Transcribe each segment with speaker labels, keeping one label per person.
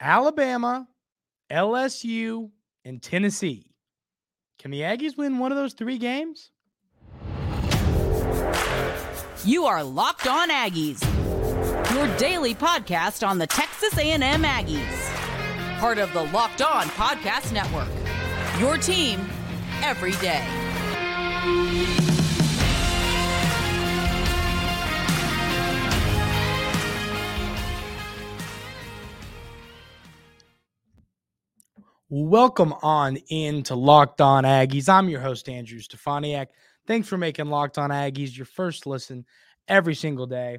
Speaker 1: Alabama, LSU, and Tennessee. Can the Aggies win one of those three games?
Speaker 2: You are Locked On Aggies, your daily podcast on the Texas A&M Aggies, part of the Locked On Podcast Network. Your team every day.
Speaker 1: Welcome on into Locked On Aggies. I'm your host, Andrew Stefaniak. Thanks for making Locked On Aggies your first listen every single day.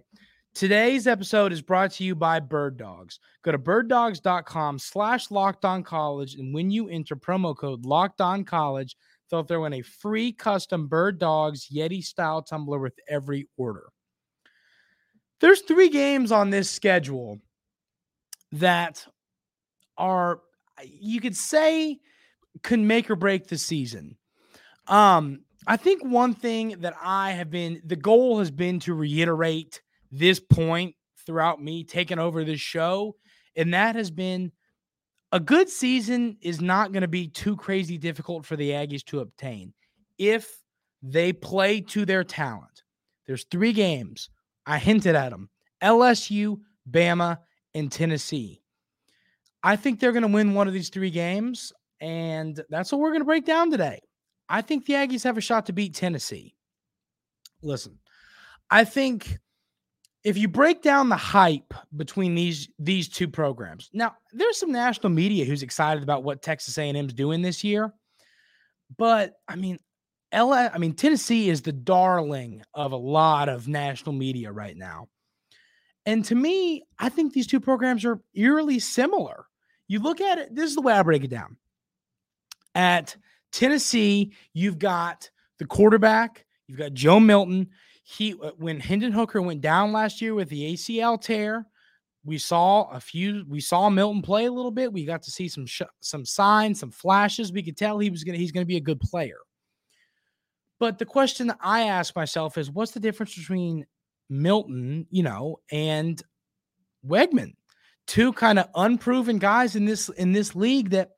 Speaker 1: Today's episode is brought to you by Bird Dogs. Go to birddogs.com slash locked on college, and when you enter promo code locked on college, they'll throw in a free custom Bird Dogs Yeti style tumbler with every order. There's three games on this schedule that are you could say can make or break the season. Um, I think one thing that I have been the goal has been to reiterate this point throughout me taking over this show, and that has been a good season is not going to be too crazy difficult for the Aggies to obtain if they play to their talent. There's three games. I hinted at them LSU, Bama, and Tennessee. I think they're going to win one of these three games, and that's what we're going to break down today. I think the Aggies have a shot to beat Tennessee. Listen, I think if you break down the hype between these these two programs, now there's some national media who's excited about what Texas A&M's doing this year, but I mean, LA, I mean Tennessee is the darling of a lot of national media right now. And to me, I think these two programs are eerily similar. You look at it, this is the way I break it down. At Tennessee, you've got the quarterback, you've got Joe Milton. He uh, when Hendon Hooker went down last year with the ACL tear, we saw a few we saw Milton play a little bit. We got to see some sh- some signs, some flashes. We could tell he was going to he's going to be a good player. But the question that I ask myself is what's the difference between Milton, you know, and Weigman? Two kind of unproven guys in this in this league that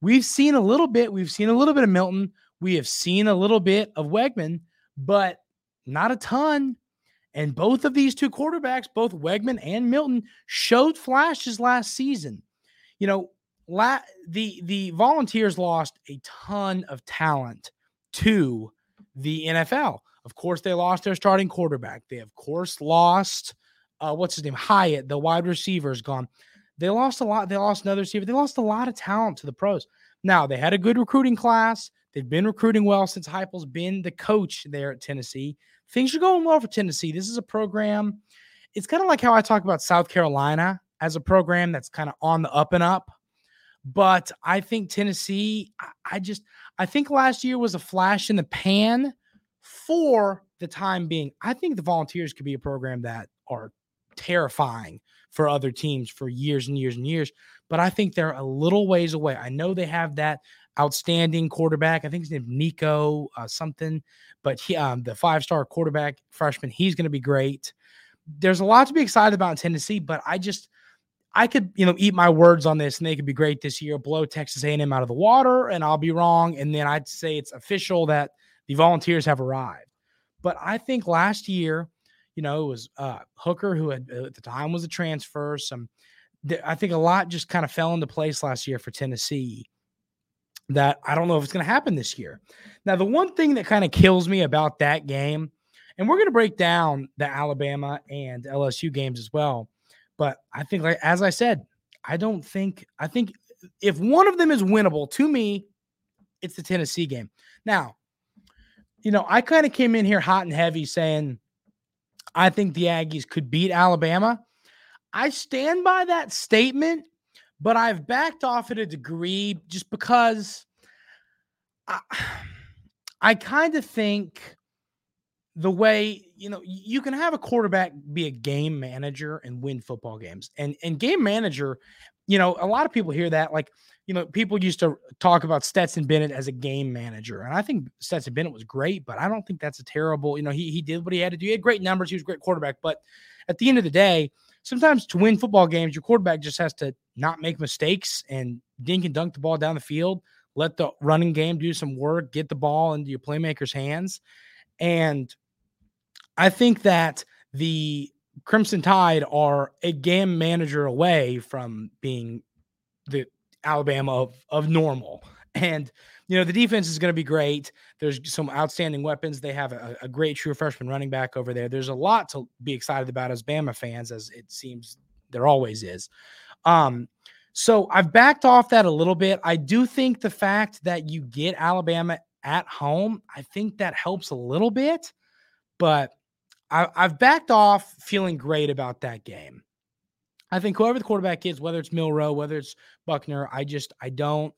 Speaker 1: we've seen a little bit. We've seen a little bit of Milton. We have seen a little bit of Weigman, but not a ton. And both of these two quarterbacks, both Weigman and Milton, showed flashes last season. You know, la- the the Volunteers lost a ton of talent to the NFL. Of course, they lost their starting quarterback. They of course lost uh, what's his name? Hyatt, the wide receiver, is gone. They lost a lot. They lost another receiver. They lost a lot of talent to the pros. Now they had a good recruiting class. They've been recruiting well since Heupel's been the coach there at Tennessee. Things are going well for Tennessee. This is a program. It's kind of like how I talk about South Carolina as a program that's kind of on the up and up. But I think Tennessee, I just, I think last year was a flash in the pan for the time being. I think the Volunteers could be a program that are terrifying for other teams for years and years and years. But I think they're a little ways away. I know they have that outstanding quarterback. I think his name Nico uh, something, but he, um, the five star quarterback freshman, he's going to be great. There's a lot to be excited about in Tennessee, but I just I could you know eat my words on this and they could be great this year, blow Texas A&M out of the water, and I'll be wrong, and then I'd say it's official that the Volunteers have arrived. But I think last year you know, it was uh, Hooker, who had, uh, at the time was a transfer. Some, I think a lot just kind of fell into place last year for Tennessee that I don't know if it's going to happen this year. Now, the one thing that kind of kills me about that game, and we're going to break down the Alabama and LSU games as well. But I think, like as I said, I don't think I think if one of them is winnable to me, it's the Tennessee game. Now, you know, I kind of came in here hot and heavy saying I think the Aggies could beat Alabama. I stand by that statement, but I've backed off at a degree just because I, I kind of think the way you know you can have a quarterback be a game manager and win football games and and game manager you know a lot of people hear that like you know, people used to talk about Stetson Bennett as a game manager. And I think Stetson Bennett was great, but I don't think that's a terrible, you know, he, he did what he had to do. He had great numbers. He was a great quarterback. But at the end of the day, sometimes to win football games, your quarterback just has to not make mistakes and dink and dunk the ball down the field. Let the running game do some work, get the ball into your playmaker's hands. And I think that the Crimson Tide are a game manager away from being the Alabama of, of normal. And, you know, the defense is going to be great. There's some outstanding weapons. They have a, a, great true freshman running back over there. There's a lot to be excited about as Bama fans, as it seems there always is. Um, so I've backed off that a little bit. I do think the fact that you get Alabama at home, I think that helps a little bit, but I, I've backed off feeling great about that game. I think whoever the quarterback is, whether it's Milroe, whether it's Buchner, I just I don't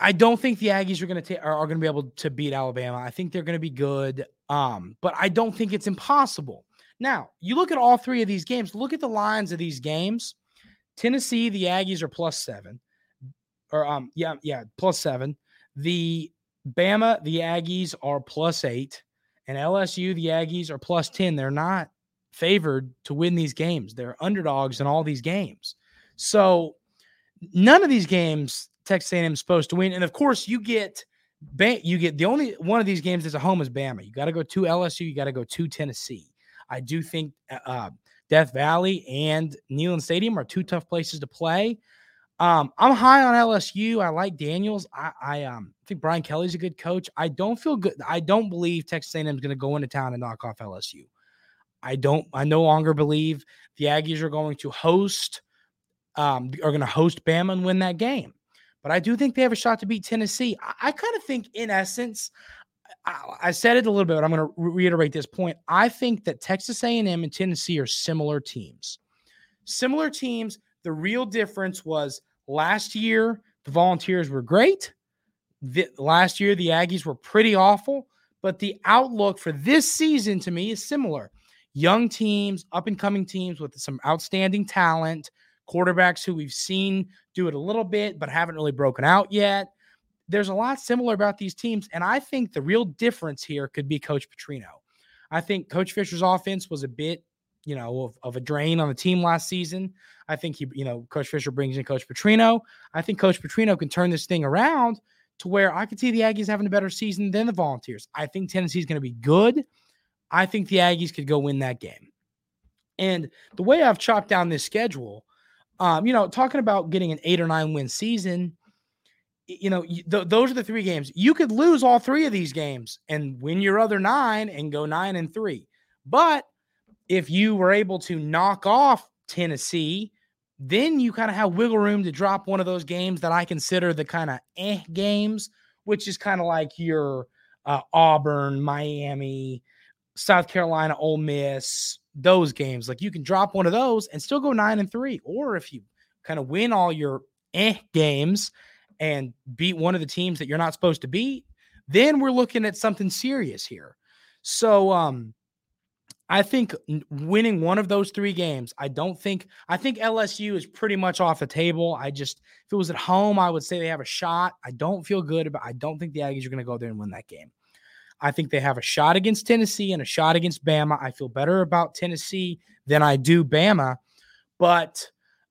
Speaker 1: I don't think the Aggies are going to are, are going to be able to beat Alabama. I think they're going to be good, um, but I don't think it's impossible. Now, you look at all three of these games. Look at the lines of these games. Tennessee, the Aggies are plus seven, or um, yeah, yeah, plus seven. The Bama, the Aggies are plus eight, and LSU, the Aggies are plus ten. They're not favored to win these games. They're underdogs in all these games. So none of these games Texas A&M is supposed to win. And of course, you get you get the only one of these games that's a home is Bama. You got to go to LSU. You got to go to Tennessee. I do think uh, uh, Death Valley and Neyland Stadium are two tough places to play. Um, I'm high on LSU. I like Daniels. I, I um think Brian Kelly's a good coach. I don't feel good. I don't believe Texas A&M is going to go into town and knock off LSU. I don't. I no longer believe the Aggies are going to host. Um, are going to host Bama and win that game but I do think they have a shot to beat Tennessee. I, I kind of think, in essence, I, I, said it a little bit, but I'm going to re- reiterate this point. I think that Texas A&M and Tennessee are similar teams. Similar teams. The real difference was last year the Volunteers were great. The, last year the Aggies were pretty awful, but the outlook for this season to me is similar. Young teams, up and coming teams with some outstanding talent quarterbacks who we've seen do it a little bit, but haven't really broken out yet. There's a lot similar about these teams. And I think the real difference here could be Coach Petrino. I think Coach Fisher's offense was a bit, you know, of, of a drain on the team last season. I think he, you know, Coach Fisher brings in Coach Petrino. I think Coach Petrino can turn this thing around to where I could see the Aggies having a better season than the Volunteers. I think Tennessee's going to be good. I think the Aggies could go win that game. And the way I've chopped down this schedule, um, you know, talking about getting an eight or nine win season, you know, th- those are the three games. You could lose all three of these games and win your other nine and go nine and three. But if you were able to knock off Tennessee, then you kind of have wiggle room to drop one of those games that I consider the kind of eh games, which is kind of like your uh, Auburn, Miami, South Carolina, Ole Miss, those games. Like you can drop one of those and still go nine and three. Or if you kind of win all your eh games and beat one of the teams that you're not supposed to beat, then we're looking at something serious here. So um I think winning one of those three games, I don't think I think LSU is pretty much off the table. I just if it was at home, I would say they have a shot. I don't feel good about I don't think the Aggies are going to go there and win that game. I think they have a shot against Tennessee and a shot against Bama. I feel better about Tennessee than I do Bama. But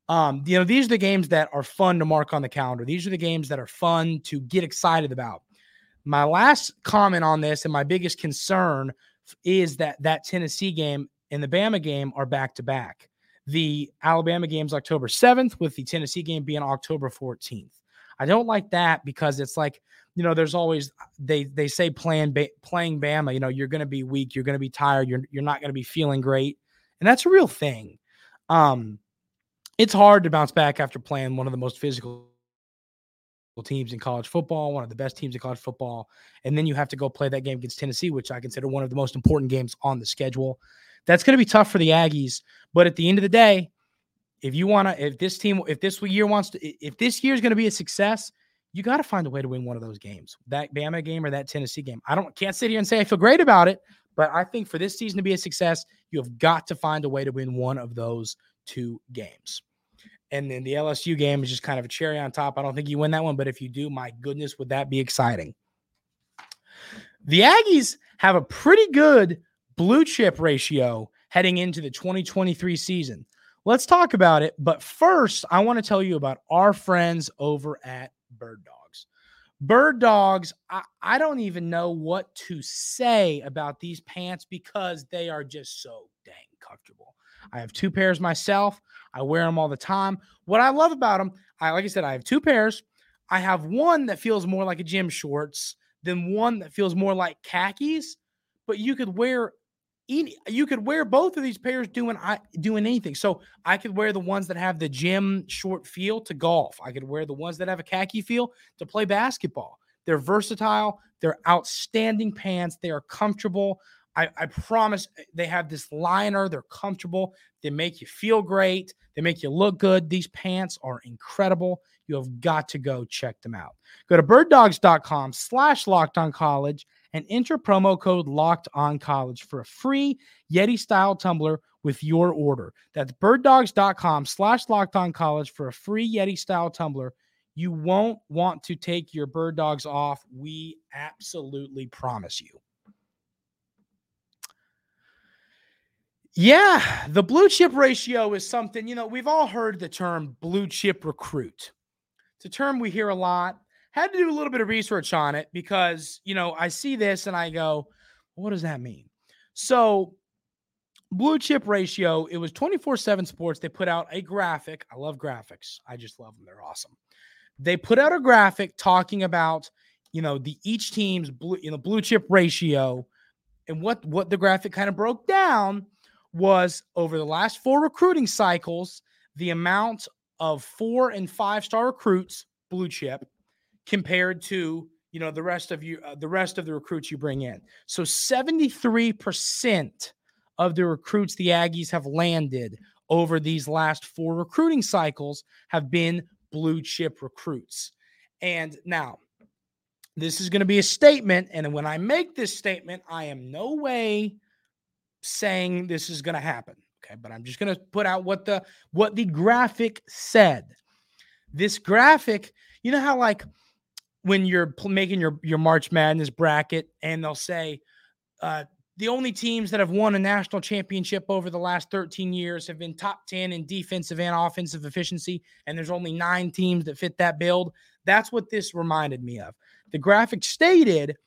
Speaker 1: um, you know, these are the games that are fun to mark on the calendar. These are the games that are fun to get excited about. My last comment on this and my biggest concern is that that Tennessee game and the Bama game are back to back. The Alabama game's October 7th, with the Tennessee game being October 14th. I don't like that because it's like you know, there's always they they say playing playing Bama. You know, you're going to be weak, you're going to be tired, you're you're not going to be feeling great, and that's a real thing. Um, it's hard to bounce back after playing one of the most physical teams in college football, one of the best teams in college football, and then you have to go play that game against Tennessee, which I consider one of the most important games on the schedule. That's going to be tough for the Aggies, but at the end of the day, if you want to, if this team, if this year wants to, if this year is going to be a success, you got to find a way to win one of those games, that Bama game or that Tennessee game. I don't can't sit here and say I feel great about it, but I think for this season to be a success, you have got to find a way to win one of those two games. And then the LSU game is just kind of a cherry on top. I don't think you win that one, but if you do, my goodness, would that be exciting? The Aggies have a pretty good blue chip ratio heading into the 2023 season. Let's talk about it. But first, I want to tell you about our friends over at Bird Dogs. Bird Dogs, I, I don't even know what to say about these pants because they are just so dang comfortable. I have two pairs myself. I wear them all the time. What I love about them, I like I said, I have two pairs. I have one that feels more like a gym shorts than one that feels more like khakis, but you could wear you could wear both of these pairs doing I doing anything. So I could wear the ones that have the gym short feel to golf. I could wear the ones that have a khaki feel to play basketball. They're versatile. They're outstanding pants. They are comfortable. I, I promise eh, they have this liner. They're comfortable. They make you feel great. They make you look good. These pants are incredible. You have got to go check them out. Go to birddogs.com slash locked on college and enter promo code locked on college for a free Yeti style tumbler with your order. That's birddogs.com slash locked on college for a free Yeti style tumbler. You won't want to take your bird dogs off. We absolutely promise you. Yeah, the blue chip ratio is something, you know, we've all heard the term blue chip recruit. It's a term we hear a lot. Had to do a little bit of research on it because, you know, I see this and I go, what does that mean? So, blue chip ratio, it was 24 7 sports. They put out a graphic. I love graphics. I just love them. They're awesome. They put out a graphic talking about, you know, the each team's blue, you know, blue chip ratio. And what what the graphic kind of broke down was over the last four recruiting cycles, the amount of four and five star recruits, blue chip, compared to you know the rest of you uh, the rest of the recruits you bring in. So 73% of the recruits the Aggies have landed over these last four recruiting cycles have been blue chip recruits. And now this is going to be a statement and when I make this statement I am no way saying this is going to happen. Okay, but I'm just going to put out what the what the graphic said. This graphic, you know how like when you're making your your March Madness bracket and they'll say uh, the only teams that have won a national championship over the last 13 years have been top 10 in defensive and offensive efficiency and there's only 9 teams that fit that build. That's what this reminded me of. The graphic stated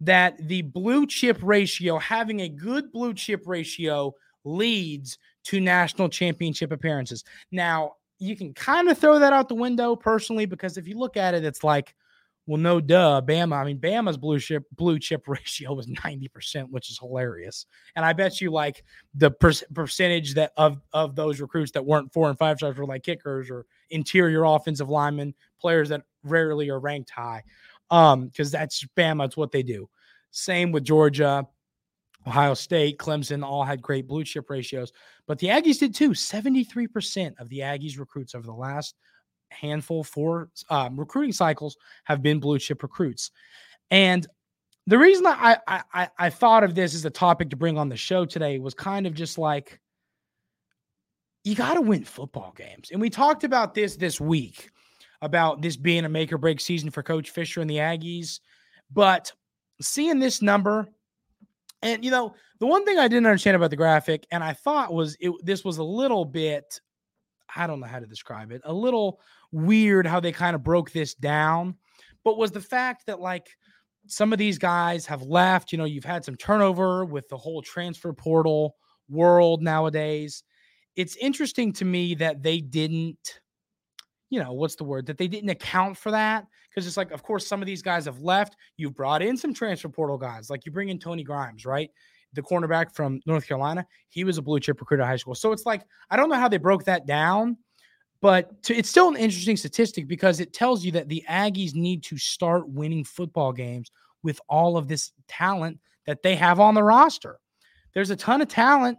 Speaker 1: that the blue chip ratio, having a good blue chip ratio, leads to national championship appearances. Now, you can kind of throw that out the window personally because if you look at it, it's like, well, no, duh, Bama. I mean, Bama's blue chip blue chip ratio was ninety percent, which is hilarious. And I bet you like the per- percentage that of of those recruits that weren't four and five stars were like kickers or interior offensive linemen, players that rarely are ranked high um, because that's Bama. It's what they do. Same with Georgia, Ohio State, Clemson, all had great blue chip ratios, but the Aggies did too. 73% of the Aggies recruits over the last handful, four um, recruiting cycles have been blue chip recruits. And the reason I, I I thought of this as a topic to bring on the show today was kind of just like you got to win football games. And we talked about this this week about this being a make or break season for Coach Fisher and the Aggies. But seeing this number, and you know, the one thing I didn't understand about the graphic, and I thought was it, this was a little bit, I don't know how to describe it, a little weird how they kind of broke this down, but was the fact that like some of these guys have left. You know, you've had some turnover with the whole transfer portal world nowadays. It's interesting to me that they didn't you know, what's the word that they didn't account for that because it's like, of course, some of these guys have left. You've brought in some transfer portal guys, like you bring in Tony Grimes, right? The cornerback from North Carolina. He was a blue chip recruit at high school. So it's like, I don't know how they broke that down, but to, it's still an interesting statistic because it tells you that the Aggies need to start winning football games with all of this talent that they have on the roster. There's a ton of talent.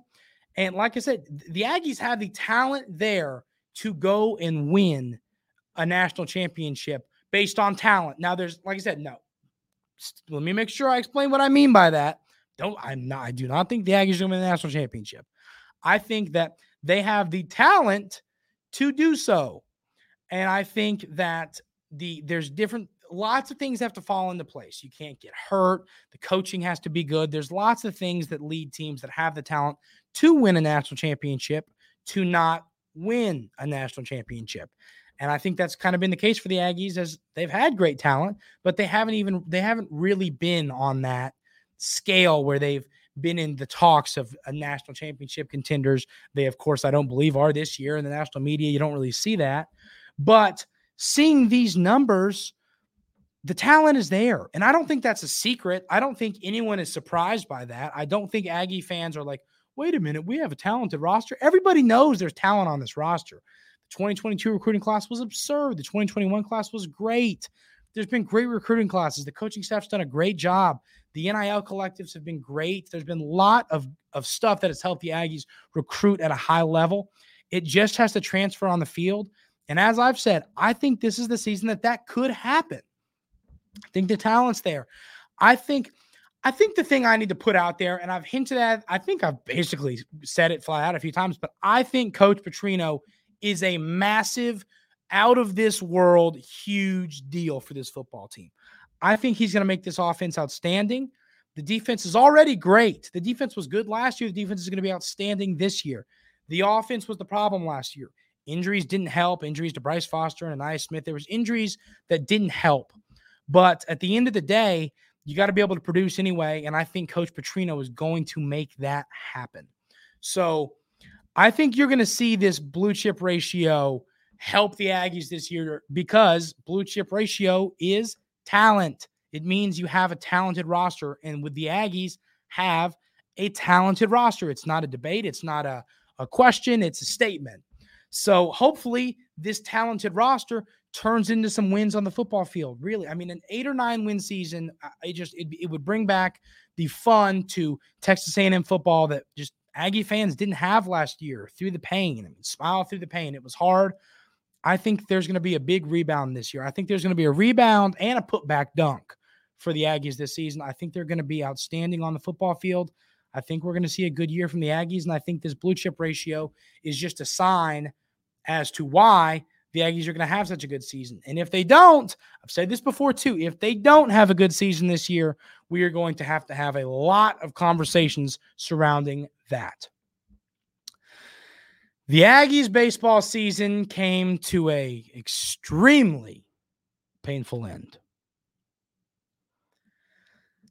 Speaker 1: And like I said, the Aggies have the talent there to go and win a national championship based on talent. Now, there's like I said, no. Let me make sure I explain what I mean by that. Don't I'm not I do not think the Aggies are going to win the national championship. I think that they have the talent to do so. And I think that the there's different lots of things have to fall into place. You can't get hurt. The coaching has to be good. There's lots of things that lead teams that have the talent to win a national championship to not win a national championship. And I think that's kind of been the case for the Aggies as they've had great talent, but they haven't even they haven't really been on that scale where they've been in the talks of a national championship contenders. They of course I don't believe are this year in the national media. You don't really see that. But seeing these numbers the talent is there. And I don't think that's a secret. I don't think anyone is surprised by that. I don't think Aggie fans are like, wait a minute, we have a talented roster. Everybody knows there's talent on this roster. The 2022 recruiting class was absurd. The 2021 class was great. There's been great recruiting classes. The coaching staff's done a great job. The NIL collectives have been great. There's been a lot of, of stuff that has helped the Aggies recruit at a high level. It just has to transfer on the field. And as I've said, I think this is the season that that could happen. I think the talent's there. I think I think the thing I need to put out there, and I've hinted at, I think I've basically said it flat out a few times, but I think Coach Petrino is a massive, out of this world, huge deal for this football team. I think he's going to make this offense outstanding. The defense is already great. The defense was good last year. The defense is going to be outstanding this year. The offense was the problem last year. Injuries didn't help. Injuries to Bryce Foster and Ainias Smith. There was injuries that didn't help. But at the end of the day, you got to be able to produce anyway. And I think Coach Petrino is going to make that happen. So I think you're going to see this blue chip ratio help the Aggies this year because blue chip ratio is talent. It means you have a talented roster. And with the Aggies, have a talented roster. It's not a debate, it's not a, a question, it's a statement. So hopefully, this talented roster turns into some wins on the football field. Really, I mean, an eight or nine win season, it just it, it would bring back the fun to Texas A&M football that just Aggie fans didn't have last year through the pain. I mean, smile through the pain. It was hard. I think there's going to be a big rebound this year. I think there's going to be a rebound and a putback dunk for the Aggies this season. I think they're going to be outstanding on the football field. I think we're going to see a good year from the Aggies. And I think this blue chip ratio is just a sign as to why the Aggies are going to have such a good season. And if they don't, I've said this before too, if they don't have a good season this year, we are going to have to have a lot of conversations surrounding that. The Aggies baseball season came to a extremely painful end.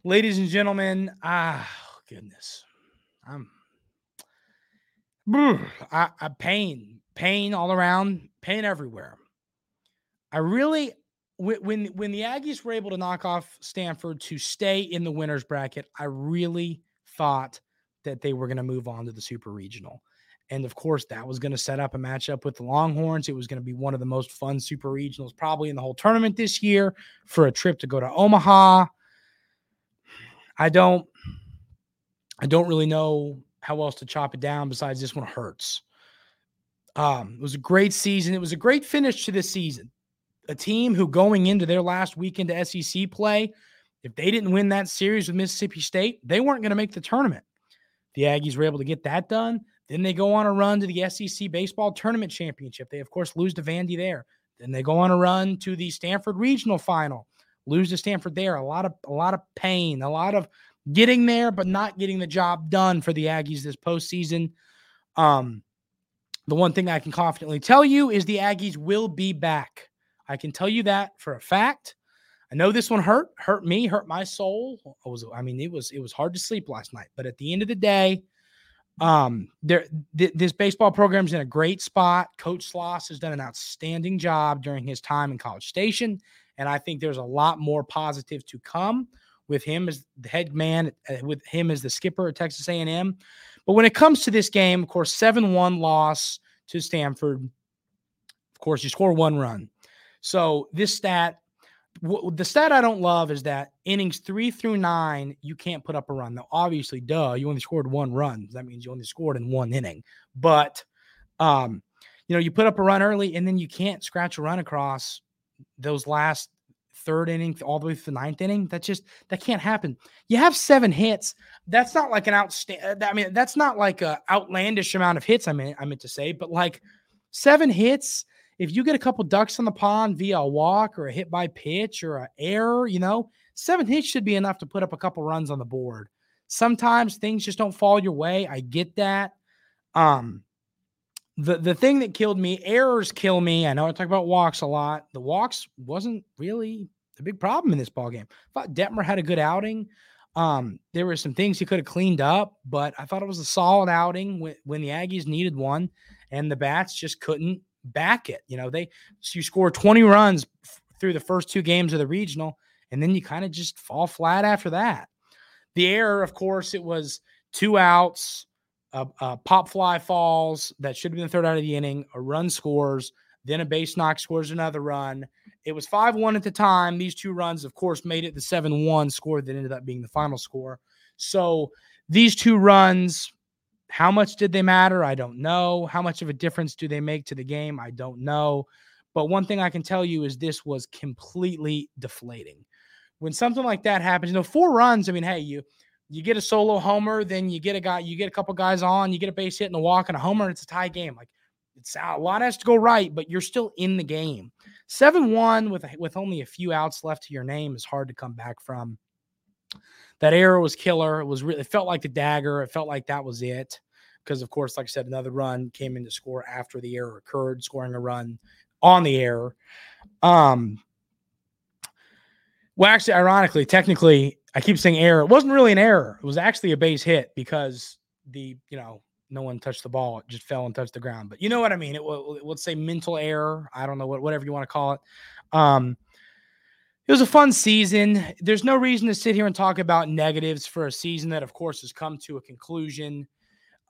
Speaker 1: Ladies and gentlemen, ah, goodness. I'm I, I pain, pain all around, pain everywhere. I really when when the Aggies were able to knock off Stanford to stay in the winners bracket, I really thought that they were going to move on to the super regional. And of course, that was going to set up a matchup with the Longhorns. It was going to be one of the most fun super regionals probably in the whole tournament this year for a trip to go to Omaha. I don't I don't really know how else to chop it down besides this one hurts. Um, it was a great season. It was a great finish to this season. A team who going into their last weekend to SEC play, if they didn't win that series with Mississippi State, they weren't going to make the tournament. The Aggies were able to get that done. Then they go on a run to the SEC baseball tournament championship. They, of course, lose to Vandy there. Then they go on a run to the Stanford regional final, lose to Stanford there. A lot of a lot of pain, a lot of getting there, but not getting the job done for the Aggies this postseason. Um, the one thing I can confidently tell you is the Aggies will be back. I can tell you that for a fact. I know this one hurt, hurt me, hurt my soul. I was, I mean, it was, it was hard to sleep last night. But at the end of the day, um, there, th- this baseball program's in a great spot. Coach Schloss has done an outstanding job during his time in College Station, and I think there's a lot more positive to come with him as the head man, uh, with him as the skipper at Texas A&M. But when it comes to this game, of course, 7-1 loss to Stanford. Of course, you score one run. So this stat, w- the stat I don't love is that innings three through nine, you can't put up a run. Now, obviously, duh, you only scored one run. That means you only scored in one inning. But um, you know, you put up a run early and then you can't scratch a run across those last third inning all the way to the ninth inning. That just that can't happen. You have seven hits. That's not like an outstanding. I mean, that's not like a outlandish amount of hits. I mean, I meant to say, but like seven hits if you get a couple ducks on the pond via a walk or a hit by pitch or an error, you know, seven hits should be enough to put up a couple runs on the board. Sometimes things just don't fall your way. I get that. Um, the the thing that killed me, errors kill me. I know I talk about walks a lot. The walks wasn't really a big problem in this ball game. I thought Dettmer had a good outing. Um, there were some things he could have cleaned up, but I thought it was a solid outing when, when the Aggies needed one, and the bats just couldn't back it. You know, they so you score 20 runs f- through the first two games of the regional, and then you kind of just fall flat after that. The error, of course, it was two outs, a, a pop fly falls that should have been the third out of the inning, a run scores, then a base knock scores another run. It was 5 1 at the time. These two runs, of course, made it the 7 1 score that ended up being the final score. So these two runs, how much did they matter? I don't know. How much of a difference do they make to the game? I don't know. But one thing I can tell you is this was completely deflating. When something like that happens, you know, four runs, I mean, hey, you you get a solo homer, then you get a guy, you get a couple guys on, you get a base hit and a walk and a homer, and it's a tie game. Like it's a lot has to go right, but you're still in the game. Seven one with with only a few outs left to your name is hard to come back from. That error was killer. It was really it felt like the dagger. It felt like that was it. Because of course, like I said, another run came in to score after the error occurred, scoring a run on the error. Um, well, actually, ironically, technically, I keep saying error. It wasn't really an error. It was actually a base hit because the, you know, no one touched the ball. It just fell and touched the ground. But you know what I mean? It will, say mental error. I don't know what, whatever you want to call it. Um, it was a fun season. There's no reason to sit here and talk about negatives for a season that, of course, has come to a conclusion.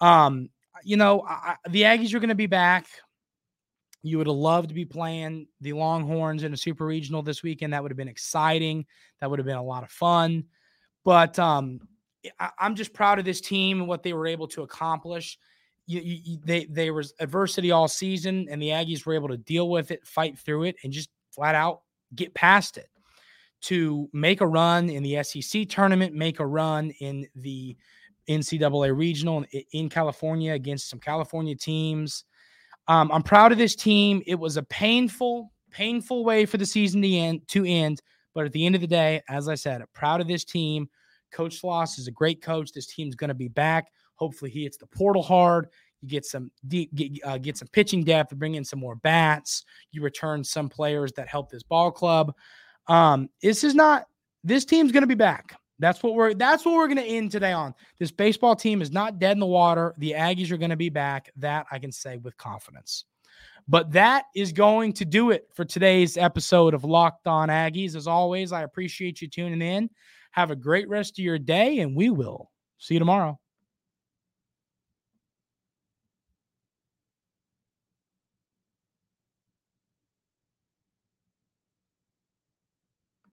Speaker 1: Um, you know, I, the Aggies are going to be back. You would have loved to be playing the Longhorns in a super regional this weekend. That would have been exciting. That would have been a lot of fun. But um, I, am just proud of this team and what they were able to accomplish. You, you, they there was adversity all season, and the Aggies were able to deal with it, fight through it, and just flat out get past it. To make a run in the SEC tournament, make a run in the NCAA regional in California against some California teams. Um, I'm proud of this team. It was a painful, painful way for the season to end. To end, but at the end of the day, as I said, proud of this team. Coach Schloss is a great coach. This team's going to be back. Hopefully, he hits the portal hard. You get some deep, get, uh, get some pitching depth, bring in some more bats. You return some players that help this ball club. Um, this is not. This team's going to be back. That's what we're that's what we're going to end today on. This baseball team is not dead in the water. The Aggies are going to be back. That I can say with confidence. But that is going to do it for today's episode of Locked On Aggies. As always, I appreciate you tuning in. Have a great rest of your day and we will see you tomorrow.